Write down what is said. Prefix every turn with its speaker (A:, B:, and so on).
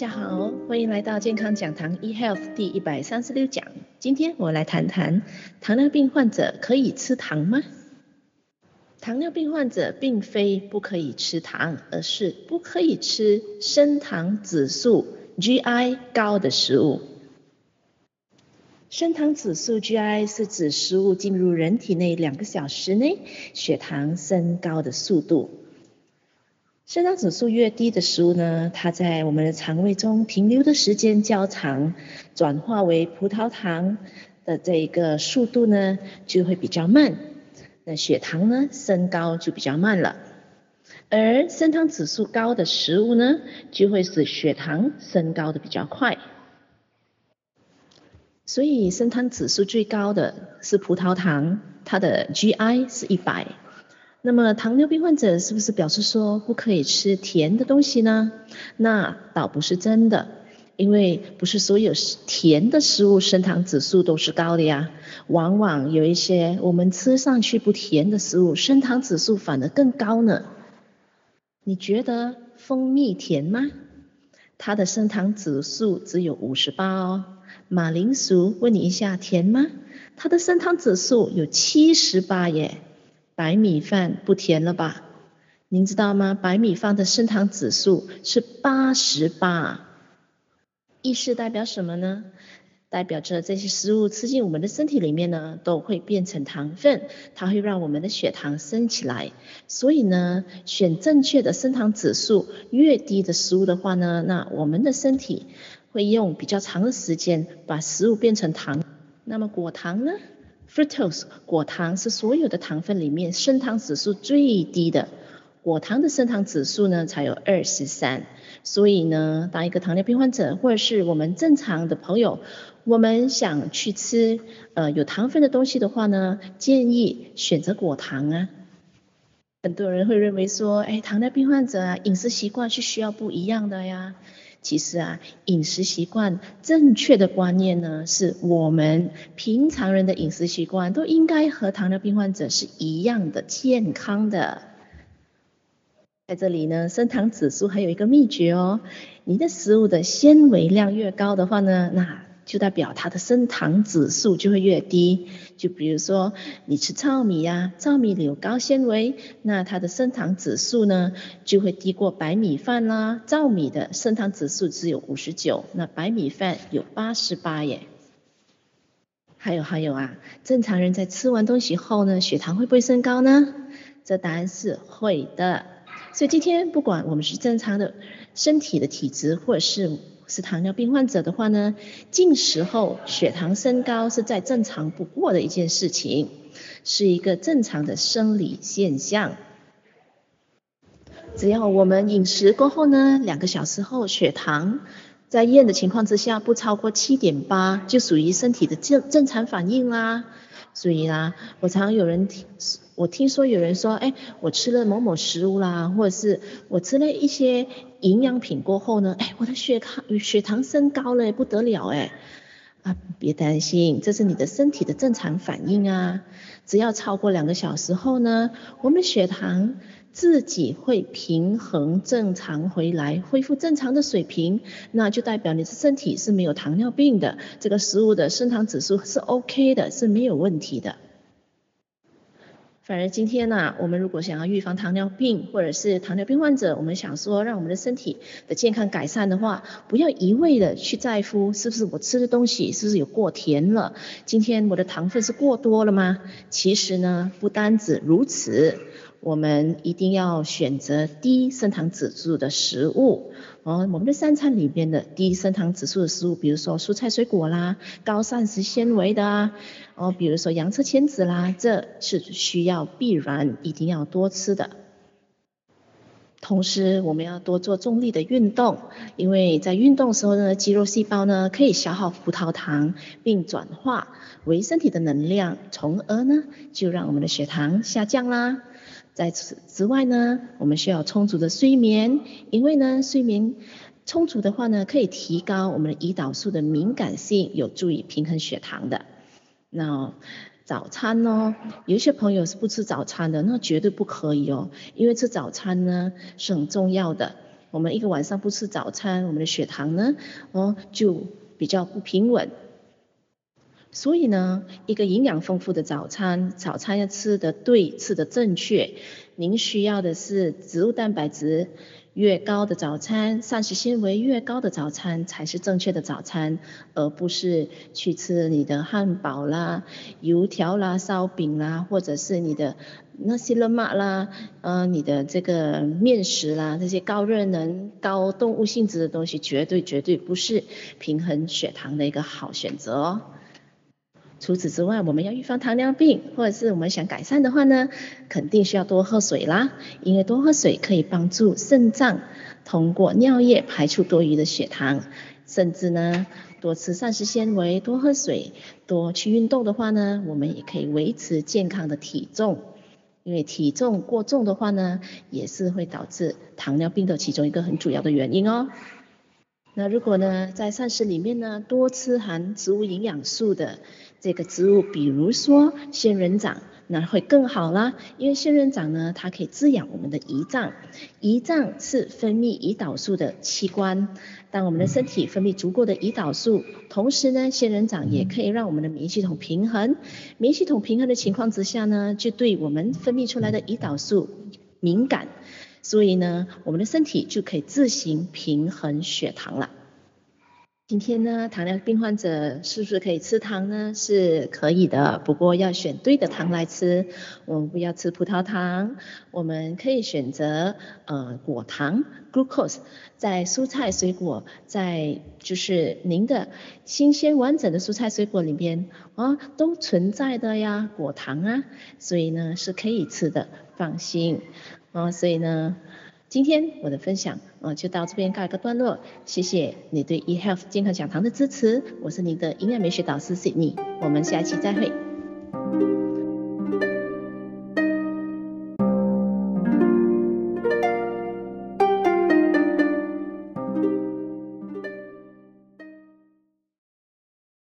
A: 大家好，欢迎来到健康讲堂 eHealth 第一百三十六讲。今天我来谈谈糖尿病患者可以吃糖吗？糖尿病患者并非不可以吃糖，而是不可以吃升糖指数 GI 高的食物。升糖指数 GI 是指食物进入人体内两个小时内血糖升高的速度。升糖指数越低的食物呢，它在我们的肠胃中停留的时间较长，转化为葡萄糖的这一个速度呢就会比较慢，那血糖呢升高就比较慢了。而升糖指数高的食物呢，就会使血糖升高的比较快。所以升糖指数最高的是葡萄糖，它的 GI 是一百。那么糖尿病患者是不是表示说不可以吃甜的东西呢？那倒不是真的，因为不是所有甜的食物升糖指数都是高的呀。往往有一些我们吃上去不甜的食物，升糖指数反而更高呢。你觉得蜂蜜甜吗？它的升糖指数只有五十八哦。马铃薯，问你一下，甜吗？它的升糖指数有七十八耶。白米饭不甜了吧？您知道吗？白米饭的升糖指数是八十八，意思代表什么呢？代表着这些食物吃进我们的身体里面呢，都会变成糖分，它会让我们的血糖升起来。所以呢，选正确的升糖指数越低的食物的话呢，那我们的身体会用比较长的时间把食物变成糖。那么果糖呢？Fructose 果糖是所有的糖分里面升糖指数最低的，果糖的升糖指数呢才有二十三。所以呢，当一个糖尿病患者或者是我们正常的朋友，我们想去吃呃有糖分的东西的话呢，建议选择果糖啊。很多人会认为说，哎，糖尿病患者啊，饮食习惯是需要不一样的呀。其实啊，饮食习惯正确的观念呢，是我们平常人的饮食习惯都应该和糖尿病患者是一样的健康的。在这里呢，升糖指数还有一个秘诀哦，你的食物的纤维量越高的话呢，那就代表它的升糖指数就会越低。就比如说你吃糙米呀，糙米里有高纤维，那它的升糖指数呢就会低过白米饭啦。糙米的升糖指数只有五十九，那白米饭有八十八耶。还有还有啊，正常人在吃完东西后呢，血糖会不会升高呢？这答案是会的。所以今天不管我们是正常的身体的体质，或者是是糖尿病患者的话呢，进食后血糖升高是再正常不过的一件事情，是一个正常的生理现象。只要我们饮食过后呢，两个小时后血糖在验的情况之下不超过七点八，就属于身体的正正常反应啦。所以啦，我常有人听，我听说有人说，哎，我吃了某某食物啦，或者是我吃了一些营养品过后呢，哎，我的血糖血糖升高了，不得了哎，啊，别担心，这是你的身体的正常反应啊，只要超过两个小时后呢，我们血糖。自己会平衡正常回来，恢复正常的水平，那就代表你的身体是没有糖尿病的，这个食物的升糖指数是 OK 的，是没有问题的。反而今天呢、我们如果想要预防糖尿病，或者是糖尿病患者，我们想说让我们的身体的健康改善的话，不要一味的去在乎是不是我吃的东西是不是有过甜了，今天我的糖分是过多了吗？其实呢，不单止如此。我们一定要选择低升糖指数的食物哦。我们的三餐里边的低升糖指数的食物，比如说蔬菜水果啦，高膳食纤维的啊，哦，比如说洋车前子啦，这是需要必然一定要多吃的。同时，我们要多做重力的运动，因为在运动时候呢，肌肉细胞呢可以消耗葡萄糖，并转化为身体的能量，从而呢就让我们的血糖下降啦。在此之外呢，我们需要充足的睡眠，因为呢，睡眠充足的话呢，可以提高我们的胰岛素的敏感性，有助于平衡血糖的。那早餐呢，有一些朋友是不吃早餐的，那绝对不可以哦，因为吃早餐呢是很重要的。我们一个晚上不吃早餐，我们的血糖呢，哦，就比较不平稳。所以呢，一个营养丰富的早餐，早餐要吃得对，吃得正确。您需要的是植物蛋白质越高的早餐，膳食纤维越高的早餐才是正确的早餐，而不是去吃你的汉堡啦、油条啦、烧饼啦，或者是你的那些了嘛啦，呃，你的这个面食啦，这些高热能、高动物性质的东西，绝对绝对不是平衡血糖的一个好选择哦。除此之外，我们要预防糖尿病，或者是我们想改善的话呢，肯定需要多喝水啦。因为多喝水可以帮助肾脏通过尿液排出多余的血糖，甚至呢，多吃膳食纤维、多喝水、多去运动的话呢，我们也可以维持健康的体重。因为体重过重的话呢，也是会导致糖尿病的其中一个很主要的原因哦。那如果呢，在膳食里面呢，多吃含植物营养素的这个植物，比如说仙人掌，那会更好啦。因为仙人掌呢，它可以滋养我们的胰脏，胰脏是分泌胰岛素的器官。当我们的身体分泌足够的胰岛素，同时呢，仙人掌也可以让我们的免疫系统平衡。免疫系统平衡的情况之下呢，就对我们分泌出来的胰岛素敏感。所以呢，我们的身体就可以自行平衡血糖了。今天呢，糖尿病患者是不是可以吃糖呢？是可以的，不过要选对的糖来吃。我们不要吃葡萄糖，我们可以选择呃果糖 （glucose）。在蔬菜水果，在就是您的新鲜完整的蔬菜水果里边啊，都存在的呀，果糖啊，所以呢是可以吃的，放心。啊，所以呢，今天我的分享啊就到这边告一个段落，谢谢你对 eHealth 健康讲堂的支持，我是你的营养美学导师 Sydney，我们下期再会。